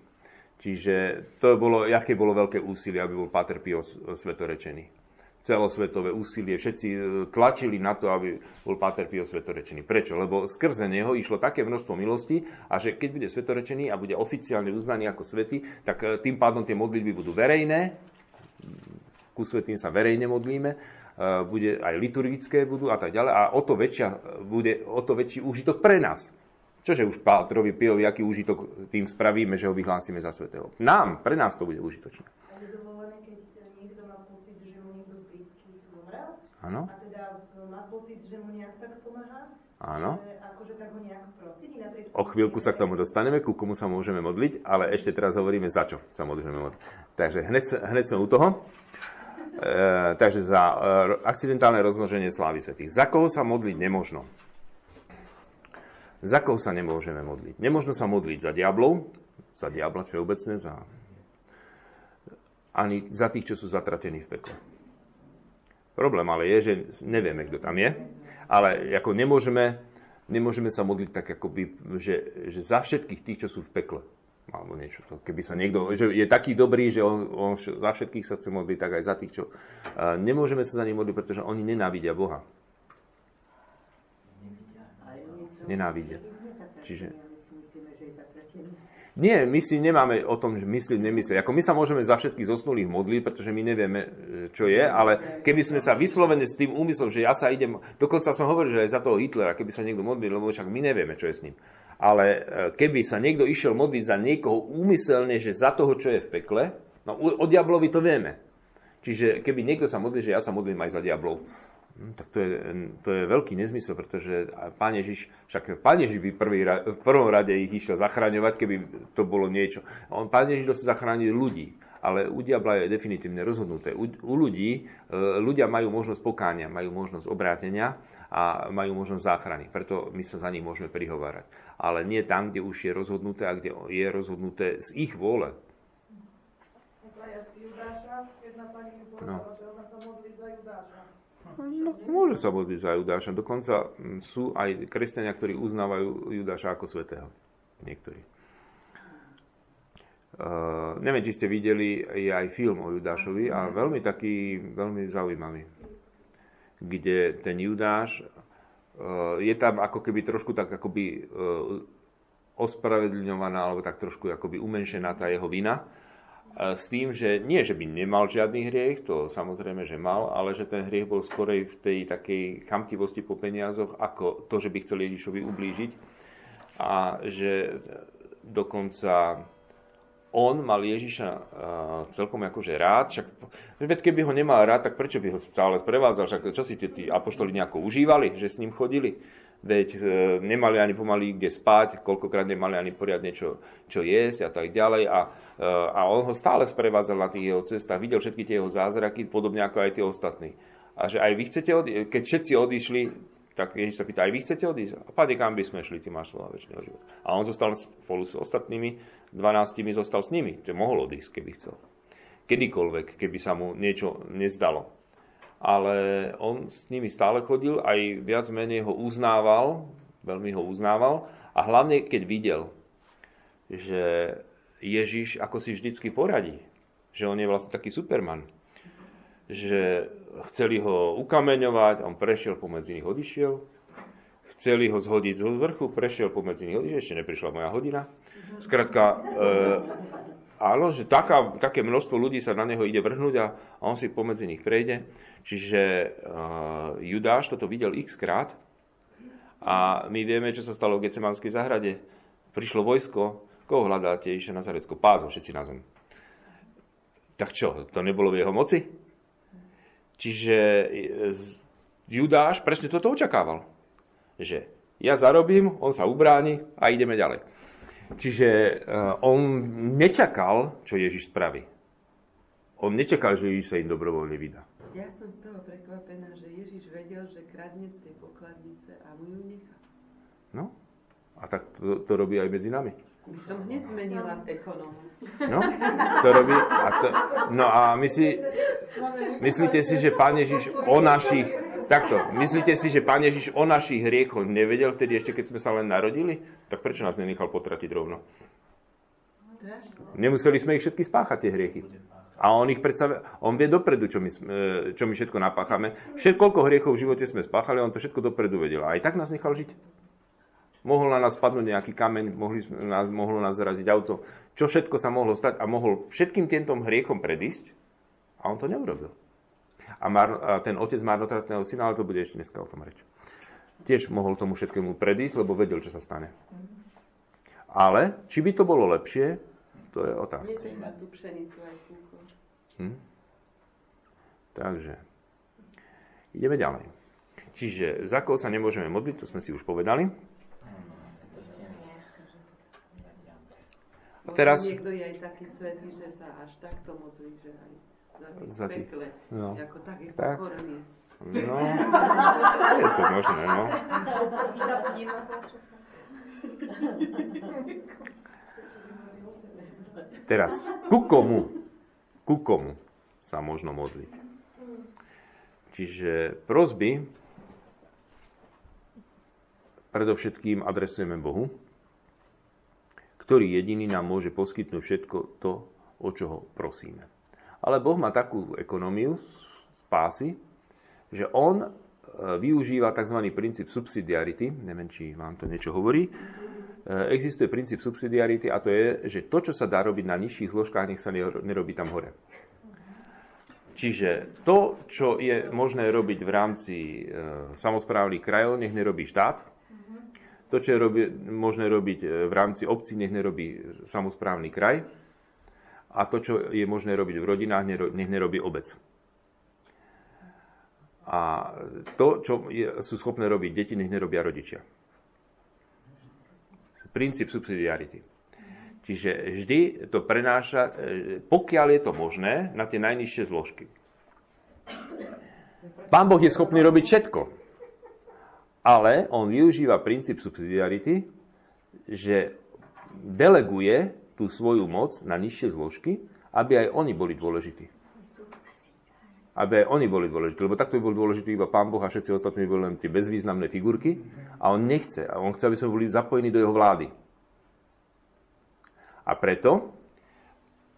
Čiže to bolo, aké bolo veľké úsilie, aby bol Pater Pio svetorečený celosvetové úsilie, všetci e, tlačili na to, aby bol Páter Pio svetorečený. Prečo? Lebo skrze neho išlo také množstvo milosti a že keď bude svetorečený a bude oficiálne uznaný ako svetý, tak e, tým pádom tie modlitby budú verejné, ku svetým sa verejne modlíme, e, bude aj liturgické budú a tak ďalej a o to, väčšia, bude, o to väčší úžitok pre nás. Čože už Pátrovi Piovi, aký úžitok tým spravíme, že ho vyhlásime za svetého. Nám, pre nás to bude užitočné. Áno. A teda má pocit, že mu nejak tak pomáha? Áno. Že, akože tak ho nejak prosiť? Napriek o chvíľku sa k tomu dostaneme, ku komu sa môžeme modliť, ale ešte teraz hovoríme, za čo sa môžeme modliť. Takže hneď, hneď sme u toho. E, takže za e, akcidentálne rozmnoženie slávy svetých. Za koho sa modliť nemožno? Za koho sa nemôžeme modliť? Nemožno sa modliť za diablov, za diabla všeobecne, za... ani za tých, čo sú zatratení v pekle. Problém ale je, že nevieme, kto tam je, ale ako nemôžeme, nemôžeme sa modliť tak, akoby, že, že za všetkých tých, čo sú v pekle. Alebo niečo. To, keby sa niekto, že je taký dobrý, že on, on za všetkých sa chce modliť, tak aj za tých, čo... Uh, nemôžeme sa za nich modliť, pretože oni nenávidia Boha. Nenávidia. Čiže... Nie, my si nemáme o tom myslieť, nemyslieť. Ako my sa môžeme za všetkých zosnulých modliť, pretože my nevieme, e, čo je, ale keby sme sa vyslovene s tým úmyslom, že ja sa idem, dokonca som hovoril, že aj za toho Hitlera, keby sa niekto modlil, lebo však my nevieme, čo je s ním. Ale e, keby sa niekto išiel modliť za niekoho úmyselne, že za toho, čo je v pekle, no o diablovi to vieme. Čiže keby niekto sa modlí, že ja sa modlím aj za diablov, Hm, tak to je, to je veľký nezmysel, pretože Pán Ježiš, však Pán Ježiš by prvý, v prvom rade ich išiel zachraňovať, keby to bolo niečo. On, Pán Ježiš chce zachrániť ľudí, ale u diabla je definitívne rozhodnuté. U, u ľudí, e, ľudia majú možnosť pokáňa, majú možnosť obrátenia a majú možnosť záchrany. Preto my sa za nich môžeme prihovárať. Ale nie tam, kde už je rozhodnuté a kde je rozhodnuté z ich vôle. No. No, môže sa modliť za Judáša. Dokonca mm, sú aj kresťania, ktorí uznávajú Judáša ako svetého. Niektorí. Uh, neviem, či ste videli, je aj film o Judášovi a veľmi taký, veľmi zaujímavý. Kde ten Judáš, uh, je tam ako keby trošku tak akoby uh, ospravedlňovaná, alebo tak trošku akoby umenšená tá jeho vina s tým, že nie, že by nemal žiadny hriech, to samozrejme, že mal, ale že ten hriech bol skorej v tej takej chamtivosti po peniazoch, ako to, že by chcel Ježišovi ublížiť. A že dokonca on mal Ježiša celkom akože rád, však veď keby ho nemal rád, tak prečo by ho stále sprevádzal, však čo si tí, apoštoli nejako užívali, že s ním chodili veď e, nemali ani pomaly kde spať, koľkokrát nemali ani poriadne čo, čo jesť a tak ďalej. A, e, a on ho stále sprevádzal na tých jeho cestách, videl všetky tie jeho zázraky, podobne ako aj tie ostatní. A že aj vy chcete odísť, keď všetci odišli, tak Ježiš sa pýta, aj vy chcete odísť? A páde, kam by sme šli, ty máš slova väčšného života. A on zostal spolu s ostatnými, dvanáctimi zostal s nimi, že mohol odísť, keby chcel. Kedykoľvek, keby sa mu niečo nezdalo ale on s nimi stále chodil, aj viac menej ho uznával, veľmi ho uznával a hlavne keď videl, že Ježiš ako si vždycky poradí, že on je vlastne taký superman, že chceli ho ukameňovať, on prešiel pomedzi nich, odišiel, chceli ho zhodiť z vrchu, prešiel pomedzi nich, odišiel, ešte neprišla moja hodina. Skrátka, e, áno, že taká, také množstvo ľudí sa na neho ide vrhnúť a on si pomedzi nich prejde. Čiže uh, Judáš toto videl x krát a my vieme, čo sa stalo v Gecemanskej zahrade. Prišlo vojsko, koho hľadáte? Iše Nazarecko, pázol všetci na zem. Tak čo, to nebolo v jeho moci? Čiže Judáš presne toto očakával. Že ja zarobím, on sa ubráni a ideme ďalej. Čiže uh, on nečakal, čo Ježiš spraví. On nečakal, že Ježiš sa im dobrovoľne vydá. Ja som z toho prekvapená, že Ježiš vedel, že kradne z tej pokladnice a mu ju nechá. No, a tak to, to robí aj medzi nami. By som hneď zmenila ekonómu. No, to robí. A to, no a my si, myslíte si, že Pán Ježiš o našich, takto, myslíte si, že Pán Ježiš o našich hriechoch nevedel vtedy ešte, keď sme sa len narodili? Tak prečo nás nenechal potratiť rovno? Nemuseli sme ich všetky spáchať, tie hriechy. A on ich predsa, on vie dopredu, čo my, e, čo my všetko napáchame. Všetko, koľko hriechov v živote sme spáchali, on to všetko dopredu vedel. A aj tak nás nechal žiť. Mohol na nás spadnúť nejaký kameň, mohli nás, mohlo nás zaraziť auto. Čo všetko sa mohlo stať a mohol všetkým týmto hriechom predísť. A on to neurobil. A, mar, a ten otec marnotratného syna, ale to bude ešte dneska o tom reč. Tiež mohol tomu všetkému predísť, lebo vedel, čo sa stane. Ale, či by to bolo lepšie, to je otázka. Hm? Takže, ideme ďalej. Čiže za koho sa nemôžeme modliť, to sme si už povedali. A teraz... Niekto je aj taký svetý, že sa až takto modlí, že aj za tých no. ako tak. No, je to možné, no. Teraz, ku komu ku komu sa možno modliť. Čiže prosby predovšetkým adresujeme Bohu, ktorý jediný nám môže poskytnúť všetko to, o čo ho prosíme. Ale Boh má takú ekonómiu spásy, že On e, využíva tzv. princíp subsidiarity, neviem, či vám to niečo hovorí, existuje princíp subsidiarity a to je, že to, čo sa dá robiť na nižších zložkách, nech sa nerobí tam hore. Čiže to, čo je možné robiť v rámci e, samozprávnych krajov, nech nerobí štát. To, čo je robi, možné robiť e, v rámci obcí, nech nerobí samozprávny kraj. A to, čo je možné robiť v rodinách, nech nerobí obec. A to, čo je, sú schopné robiť deti, nech nerobia rodičia. Princíp subsidiarity. Čiže vždy to prenáša, e, pokiaľ je to možné, na tie najnižšie zložky. Pán Boh je schopný robiť všetko. Ale on využíva princíp subsidiarity, že deleguje tú svoju moc na nižšie zložky, aby aj oni boli dôležití. Aby aj oni boli dôležití. Lebo takto by bol dôležitý iba Pán Boh a všetci ostatní by boli len tie bezvýznamné figurky. A on nechce. A on chce, aby sme boli zapojení do jeho vlády. A preto,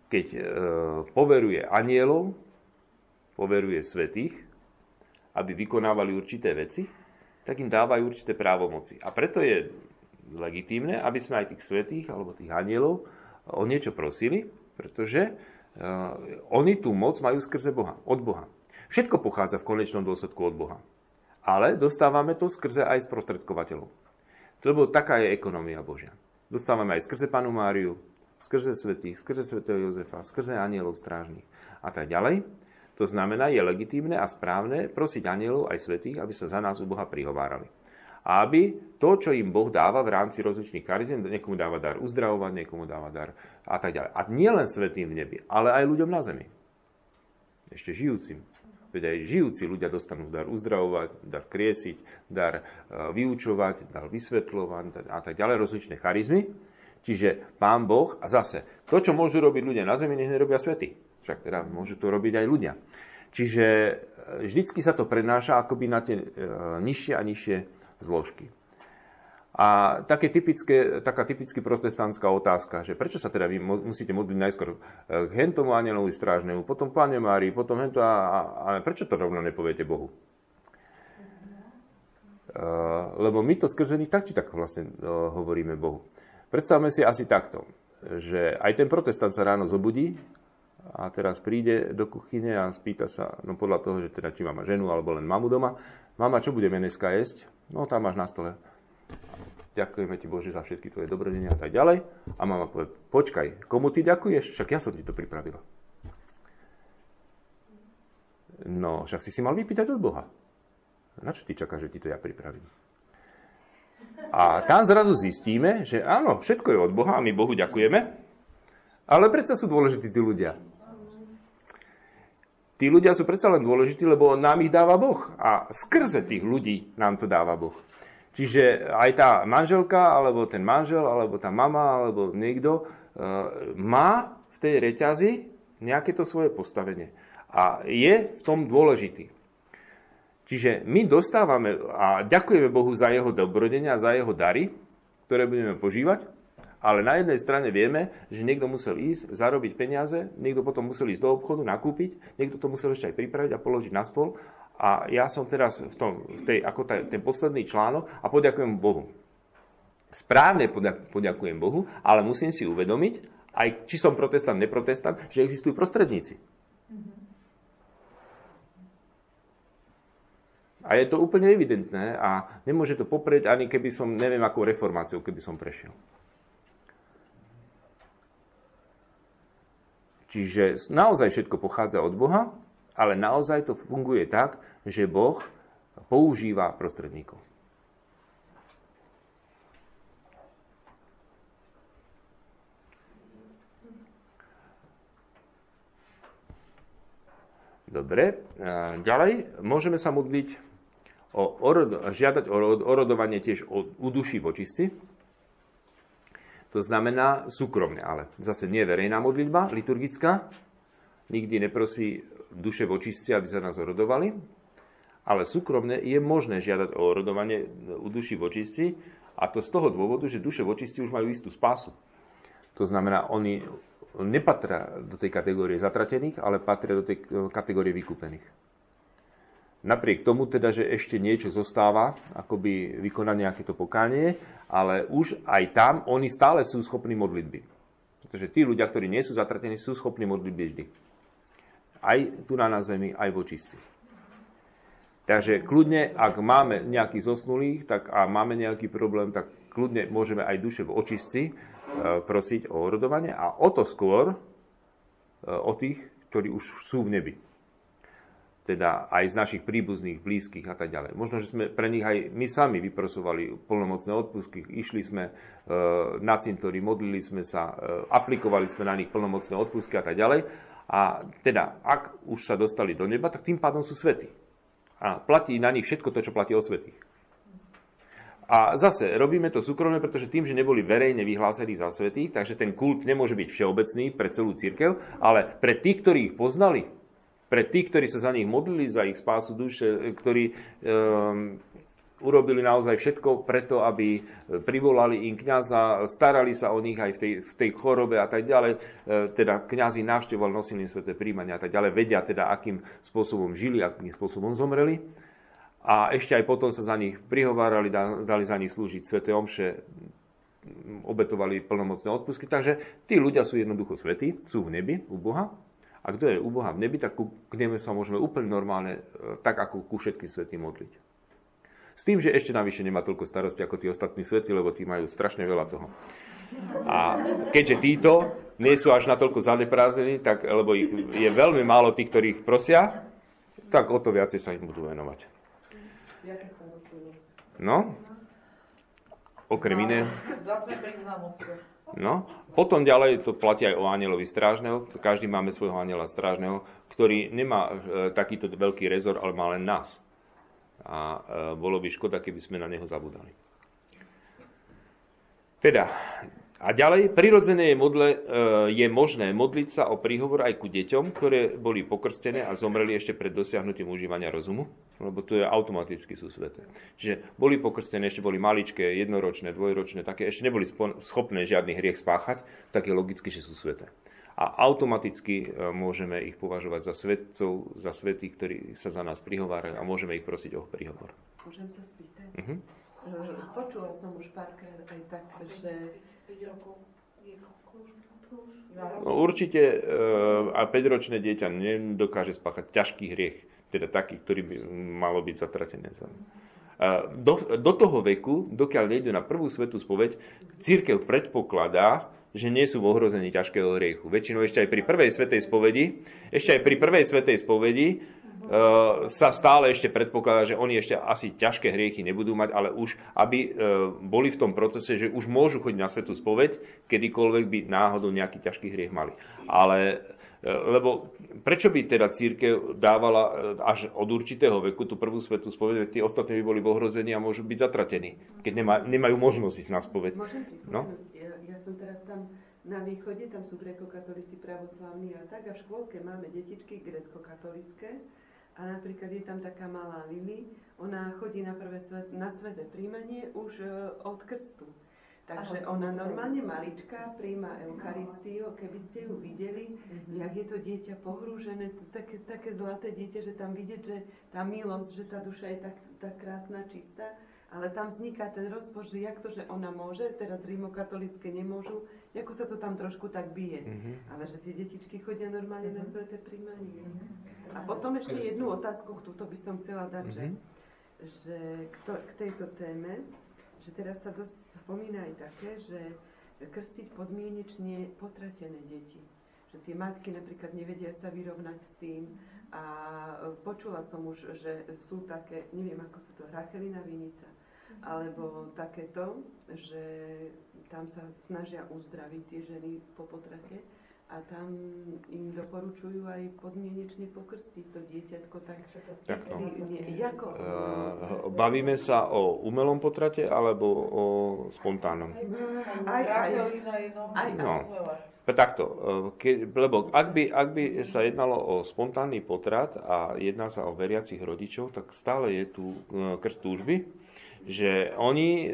keď e, poveruje anielov, poveruje svetých, aby vykonávali určité veci, tak im dávajú určité právomoci. A preto je legitímne, aby sme aj tých svetých alebo tých anielov o niečo prosili, pretože uh, oni tú moc majú skrze Boha, od Boha. Všetko pochádza v konečnom dôsledku od Boha. Ale dostávame to skrze aj sprostredkovateľov. Lebo taká je ekonomia Božia. Dostávame aj skrze Panu Máriu, skrze svetých, skrze svätého Jozefa, skrze anielov strážnych a tak ďalej. To znamená, je legitímne a správne prosiť anielov aj svetých, aby sa za nás u Boha prihovárali. Aby to, čo im Boh dáva v rámci rozličných charizm, niekomu dáva dar uzdravovať, niekomu dáva dar a tak ďalej. A nie len svetým v nebi, ale aj ľuďom na zemi. Ešte žijúcim. Veď aj žijúci ľudia dostanú dar uzdravovať, dar kriesiť, dar e, vyučovať, dar vysvetľovať a tak ďalej, rozličné charizmy. Čiže Pán Boh, a zase, to, čo môžu robiť ľudia na zemi, nech nerobia svety. Však teda môžu to robiť aj ľudia. Čiže e, vždycky sa to prenáša akoby na tie e, nižšie a nižšie zložky. A také typické, taká typicky protestantská otázka, že prečo sa teda vy musíte modliť najskôr e, k hentomu anielovi strážnemu, potom Pane Márii, potom hento a, a, a prečo to rovno nepoviete Bohu? Uh, lebo my to skrze nich tak či tak vlastne uh, hovoríme Bohu. Predstavme si asi takto, že aj ten protestant sa ráno zobudí a teraz príde do kuchyne a spýta sa, no podľa toho, že teda či má ženu alebo len mamu doma, mama, čo budeme dneska jesť? No tam máš na stole. Ďakujeme ti Bože za všetky tvoje dobrodenia a tak ďalej. A mama povie, počkaj, komu ty ďakuješ? Však ja som ti to pripravila. No, však si si mal vypýtať od Boha. Na čo ty čakáš, že ti to ja pripravím? A tam zrazu zistíme, že áno, všetko je od Boha a my Bohu ďakujeme, ale predsa sú dôležití tí ľudia. Tí ľudia sú predsa len dôležití, lebo nám ich dáva Boh. A skrze tých ľudí nám to dáva Boh. Čiže aj tá manželka, alebo ten manžel, alebo tá mama, alebo niekto e, má v tej reťazi nejaké to svoje postavenie. A je v tom dôležitý. Čiže my dostávame a ďakujeme Bohu za jeho dobrodenia, za jeho dary, ktoré budeme požívať, ale na jednej strane vieme, že niekto musel ísť, zarobiť peniaze, niekto potom musel ísť do obchodu, nakúpiť, niekto to musel ešte aj pripraviť a položiť na stôl. A ja som teraz v, tom, v tej, ako taj, ten posledný článok a poďakujem Bohu. Správne poďakujem Bohu, ale musím si uvedomiť, aj či som protestant, neprotestant, že existujú prostredníci. A je to úplne evidentné a nemôže to poprieť, ani keby som, neviem akou reformáciou, keby som prešiel. Čiže naozaj všetko pochádza od Boha, ale naozaj to funguje tak, že Boh používa prostredníkov. Dobre, ďalej môžeme sa modliť o orod, žiadať o orodovanie tiež o, u duši vočistci. To znamená súkromne, ale zase nie verejná modlitba, liturgická. Nikdy neprosí duše vočistci, aby sa nás orodovali. Ale súkromne je možné žiadať o orodovanie u duši vočistci. A to z toho dôvodu, že duše vočistci už majú istú spásu. To znamená, oni nepatria do tej kategórie zatratených, ale patria do tej kategórie vykúpených. Napriek tomu teda, že ešte niečo zostáva, akoby vykonať nejaké to pokánie, ale už aj tam oni stále sú schopní modlitby. Pretože tí ľudia, ktorí nie sú zatratení, sú schopní modlitby vždy. Aj tu na, zemi, aj v očistci. Takže kľudne, ak máme nejakých zosnulých tak a máme nejaký problém, tak kľudne môžeme aj duše v očistci e, prosiť o orodovanie a o to skôr e, o tých, ktorí už sú v nebi teda aj z našich príbuzných, blízkych a tak ďalej. Možno, že sme pre nich aj my sami vyprosovali plnomocné odpustky, išli sme e, na cintory, modlili sme sa, e, aplikovali sme na nich plnomocné odpustky a tak ďalej. A teda, ak už sa dostali do neba, tak tým pádom sú svety. A platí na nich všetko to, čo platí o svetých. A zase robíme to súkromne, pretože tým, že neboli verejne vyhlásení za svetých, takže ten kult nemôže byť všeobecný pre celú církev, ale pre tých, ktorí ich poznali, pre tých, ktorí sa za nich modlili, za ich spásu duše, ktorí um, urobili naozaj všetko preto, aby privolali im kňaza, starali sa o nich aj v tej, v tej chorobe a tak ďalej. E, teda kňazi navštevoval, nosili im sveté príjmania a tak ďalej. Vedia teda, akým spôsobom žili, akým spôsobom zomreli. A ešte aj potom sa za nich prihovárali, dali za nich slúžiť sveté omše, obetovali plnomocné odpusky. Takže tí ľudia sú jednoducho svetí, sú v nebi u Boha a kto je u Boha v nebi, tak k nemu sa môžeme úplne normálne, e, tak ako ku všetkým svetým modliť. S tým, že ešte navyše nemá toľko starosti ako tí ostatní svety, lebo tí majú strašne veľa toho. A keďže títo nie sú až natoľko zaneprázdnení, tak, lebo ich je veľmi málo tých, ktorých prosia, tak o to viacej sa im budú venovať. No, okrem iného. No, potom ďalej to platí aj o anielovi strážneho. Každý máme svojho aniela strážneho, ktorý nemá e, takýto veľký rezor, ale má len nás. A e, bolo by škoda, keby sme na neho zabudali. Teda, a ďalej, prirodzené je, modle, e, je možné modliť sa o príhovor aj ku deťom, ktoré boli pokrstené a zomreli ešte pred dosiahnutím užívania rozumu, lebo to je automaticky sú sveté. Čiže boli pokrstené, ešte boli maličké, jednoročné, dvojročné, také ešte neboli schopné žiadny hriech spáchať, tak je logicky, že sú sveté. A automaticky e, môžeme ich považovať za svetcov, za svetých, ktorí sa za nás prihovárajú a môžeme ich prosiť o príhovor. Môžem sa spýtať? Uh-huh. Počula som už párkrát aj tak, že 5 rokov No, určite uh, a 5-ročné dieťa nedokáže spáchať ťažký hriech, teda taký, ktorý by malo byť zatratené. Do, do toho veku, dokiaľ nejde na prvú svetú spoveď, církev predpokladá, že nie sú v ohrození ťažkého hriechu. Väčšinou ešte aj pri prvej svetej spovedi, ešte aj pri prvej svetej spovedi sa stále ešte predpokladá, že oni ešte asi ťažké hriechy nebudú mať, ale už aby eh, boli v tom procese, že už môžu chodiť na svetú spoveď, kedykoľvek by náhodou nejaký ťažký hriech mali. Ale eh, lebo prečo by teda církev dávala až od určitého veku tú prvú svetú spoveď, tí ostatní by boli ohrození a môžu byť zatratení, keď nemá, nemajú možnosť ísť na spoveď. no? ja, ja som teraz tam na východe, tam sú grekokatolíci pravoslavní a tak a v škôlke máme detičky grecko-katolické a napríklad je tam taká malá Lily, ona chodí na, prvé svet, na sveté príjmanie už e, od krstu. Takže Aha, ona normálne malička príjma Eucharistiu, keby ste ju videli, mm-hmm. jak je to dieťa pohrúžené, to také, také zlaté dieťa, že tam vidieť, že tá milosť, že tá duša je tak, tak krásna, čistá. Ale tam vzniká ten rozpor, že jak to, že ona môže, teraz rímokatolické nemôžu, ako sa to tam trošku tak bije. Mm-hmm. Ale že tie detičky chodia normálne mm-hmm. na sveté príjmanie. Mm-hmm. A potom ešte jednu otázku, túto by som chcela dať, mm-hmm. že, že k, to, k tejto téme, že teraz sa dosť spomína aj také, že krstiť podmienečne potratené deti. Že tie matky napríklad nevedia sa vyrovnať s tým, a počula som už, že sú také, neviem ako sa to, Rachelina vinica, alebo takéto, že tam sa snažia uzdraviť tie ženy po potrate a tam im doporučujú aj podmienečne pokrstiť to dieťatko tak. Takto. Nie, ako, uh, bavíme sa o umelom potrate alebo o spontánnom? Aj, aj, aj, no. Takto, eh, ke, lebo ak by, ak by sa jednalo o spontánny potrat a jedná sa o veriacich rodičov, tak stále je tu eh, krst túžby, Že oni e,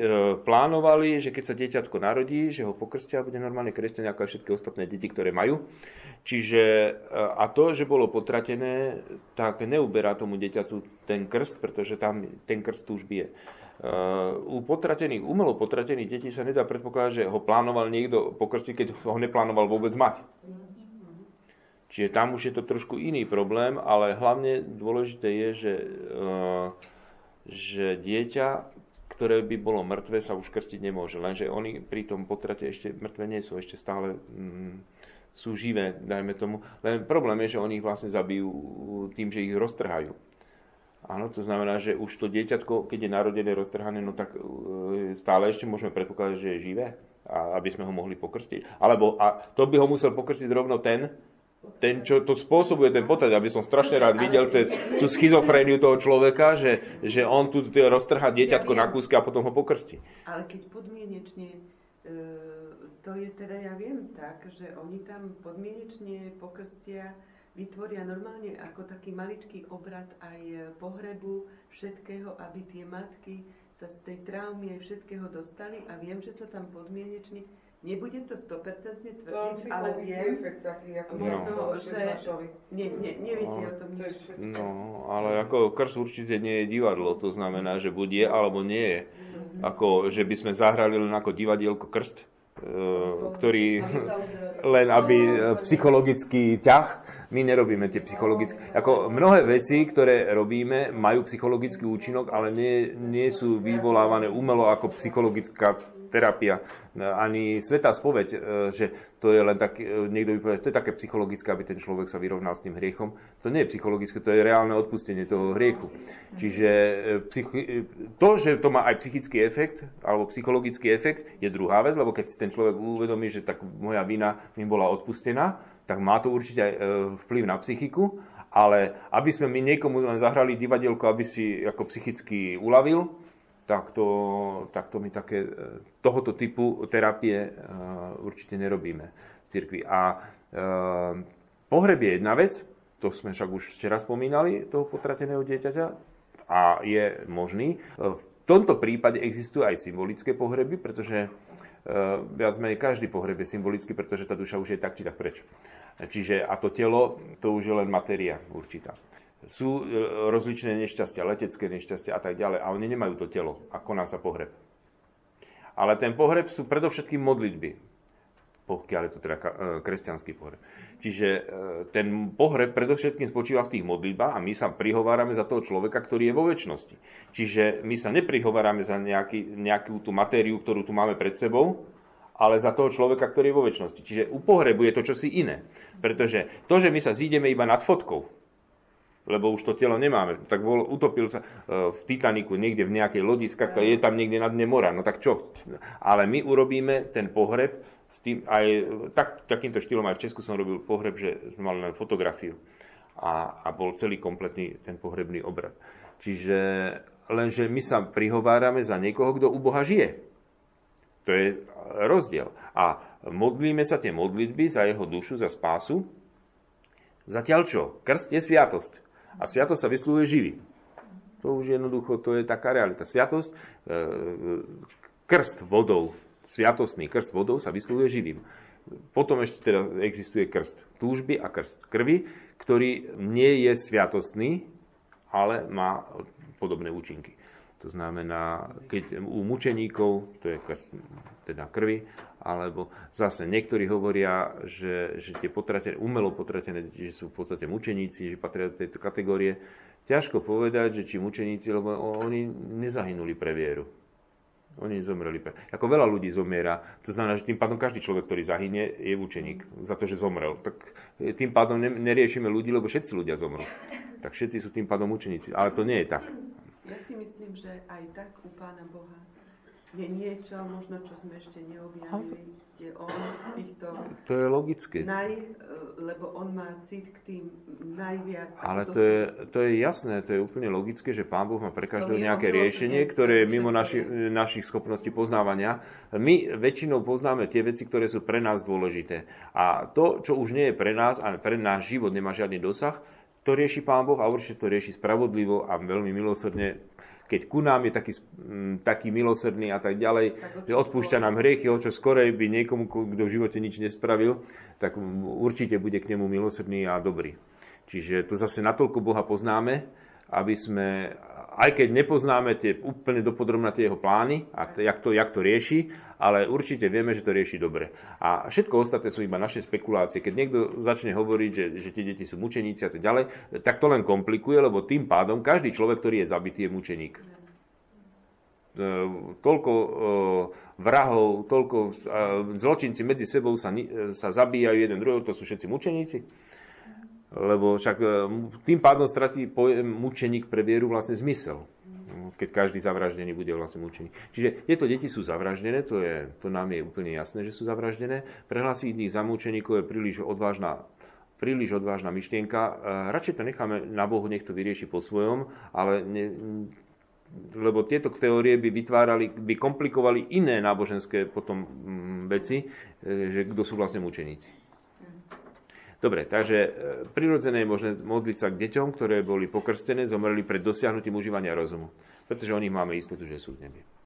plánovali, že keď sa dieťatko narodí, že ho pokrstia a bude normálne kresťan ako aj všetky ostatné deti, ktoré majú. Čiže, e, a to, že bolo potratené, tak neuberá tomu dieťatu ten krst, pretože tam ten krst už je. Uh, u potratených, umelo potratených detí sa nedá predpokladať, že ho plánoval niekto pokrstiť, keď ho neplánoval vôbec mať. Čiže tam už je to trošku iný problém, ale hlavne dôležité je, že, uh, že dieťa, ktoré by bolo mŕtve, sa už krstiť nemôže. Lenže oni pri tom potrate ešte mŕtve nie sú, ešte stále mm, sú živé, dajme tomu. Len problém je, že oni ich vlastne zabijú tým, že ich roztrhajú. Áno, to znamená, že už to dieťatko, keď je narodené, roztrhané, no tak e, stále ešte môžeme predpokladať, že je živé, a aby sme ho mohli pokrstiť. Alebo a to by ho musel pokrstiť rovno ten, ten, čo to spôsobuje ten potrat, aby som strašne rád videl ten, tú schizofréniu toho človeka, že, že on tu roztrhá dieťatko na kúsky a potom ho pokrstí. Ale keď podmienečne, e, to je teda, ja viem tak, že oni tam podmienečne pokrstia vytvoria normálne ako taký maličký obrad aj pohrebu všetkého, aby tie matky sa z tej traumy aj všetkého dostali a viem, že sa tam podmienečne Nebudem to 100% tvrdiť, ale viem, efekt taký, ako no. že... Nie, nie, neviete no. o tom nič. No, ale ako krst určite nie je divadlo, to znamená, že buď je, alebo nie je. Mm-hmm. Ako, že by sme zahrali len ako divadielko krst, e, ktorý len aby e, psychologický ťah. My nerobíme tie psychologické... Ako mnohé veci, ktoré robíme, majú psychologický účinok, ale nie, nie sú vyvolávané umelo ako psychologická terapia. Ani svetá spoveď, e, že to je len tak, e, niekto by povedal, to je také psychologické, aby ten človek sa vyrovnal s tým hriechom. To nie je psychologické, to je reálne odpustenie toho hriechu. Čiže e, to, že to má aj psychický efekt, alebo psychologický efekt, je druhá vec, lebo keď si ten človek uvedomí, že tak moja vina mi bola odpustená, tak má to určite aj vplyv na psychiku, ale aby sme my niekomu len zahrali divadielko, aby si ako psychicky uľavil, tak to, tak to my také, e, tohoto typu terapie e, určite nerobíme v cirkvi. A pohreb je jedna vec, to sme však už včera spomínali, toho potrateného dieťaťa, a je možný. V tomto prípade existujú aj symbolické pohreby, pretože viac menej každý pohreb je symbolický, pretože tá duša už je tak či tak preč. Čiže a to telo, to už je len matéria určitá. Sú eh, rozličné nešťastia, letecké nešťastia a tak ďalej, a oni nemajú to telo a koná sa pohreb. Ale ten pohreb sú predovšetkým modlitby, pokiaľ je to teda eh, kresťanský pohreb. Čiže ten pohreb predovšetkým spočíva v tých modlitbách a my sa prihovárame za toho človeka, ktorý je vo väčšnosti. Čiže my sa neprihovárame za nejaký, nejakú tú matériu, ktorú tu máme pred sebou, ale za toho človeka, ktorý je vo väčšnosti. Čiže u pohrebu je to čosi iné. Pretože to, že my sa zídeme iba nad fotkou, lebo už to telo nemáme. Tak bol, utopil sa v Titaniku niekde v nejakej lodi, skakal, je tam niekde na dne mora. No tak čo? Ale my urobíme ten pohreb s tým, aj tak, takýmto štýlom aj v Česku som robil pohreb, že sme mali len fotografiu a, a bol celý kompletný ten pohrebný obrad. Čiže lenže my sa prihovárame za niekoho, kto u Boha žije. To je rozdiel. A modlíme sa tie modlitby za jeho dušu, za spásu. Zatiaľ čo? Krst je sviatosť. A sviatosť sa vyslovuje živý. To už jednoducho, to je taká realita. Sviatosť, e, krst vodou sviatostný krst vodou sa vyslovuje živým. Potom ešte teda existuje krst túžby a krst krvi, ktorý nie je sviatostný, ale má podobné účinky. To znamená, keď u mučeníkov, to je krst teda krvi, alebo zase niektorí hovoria, že, že tie potratené, umelo potratené deti, že sú v podstate mučeníci, že patria do tejto kategórie. Ťažko povedať, že či mučeníci, lebo oni nezahynuli pre vieru oni zomreli. Ako veľa ľudí zomiera. To znamená, že tým pádom každý človek, ktorý zahynie, je učeník za to, že zomrel. Tak e, tým pádom neriešime ľudí, lebo všetci ľudia zomrú. Tak všetci sú tým pádom učeníci. Ale to nie je tak. Ja si myslím, že aj tak u Pána Boha je niečo, možno čo sme ešte neobjavili, kde on týchto... To je logické. Naj, e, lebo on má cit k tým najviac. Ale to je, to je jasné, to je úplne logické, že Pán Boh má pre každého nejaké riešenie, ktoré je mimo naši, našich schopností poznávania. My väčšinou poznáme tie veci, ktoré sú pre nás dôležité. A to, čo už nie je pre nás a pre náš život nemá žiadny dosah, to rieši Pán Boh a určite to rieši spravodlivo a veľmi milosrdne keď ku nám je taký, taký milosrdný a tak ďalej, že odpúšťa nám hriechy, o čo skorej by niekomu, kto v živote nič nespravil, tak určite bude k nemu milosrdný a dobrý. Čiže to zase natoľko Boha poznáme, aby sme, aj keď nepoznáme tie úplne dopodrobná tie jeho plány a jak to, jak to rieši, ale určite vieme, že to rieši dobre. A všetko ostatné sú iba naše spekulácie. Keď niekto začne hovoriť, že, že tie deti sú mučeníci a tak ďalej, tak to len komplikuje, lebo tým pádom každý človek, ktorý je zabitý, je mučeník. E, toľko e, vrahov, toľko e, zločinci medzi sebou sa, sa zabíjajú jeden druhého, to sú všetci mučeníci. Lebo však e, tým pádom stratí pojem mučeník pre vieru vlastne zmysel. Keď každý zavraždený bude vlastne mučený. Čiže tieto deti sú zavraždené, to, je, to nám je úplne jasné, že sú zavraždené. Prehlásiť ich za mučeníkov je príliš odvážna príliš odvážna myšlienka. E, radšej to necháme na Bohu, nech to vyrieši po svojom, ale ne, lebo tieto teórie by vytvárali, by komplikovali iné náboženské potom veci, e, že kto sú vlastne mučeníci. Dobre, takže e, prirodzené je možné modliť sa k deťom, ktoré boli pokrstené, zomreli pred dosiahnutím užívania rozumu. Pretože o nich máme istotu, že sú v nebi.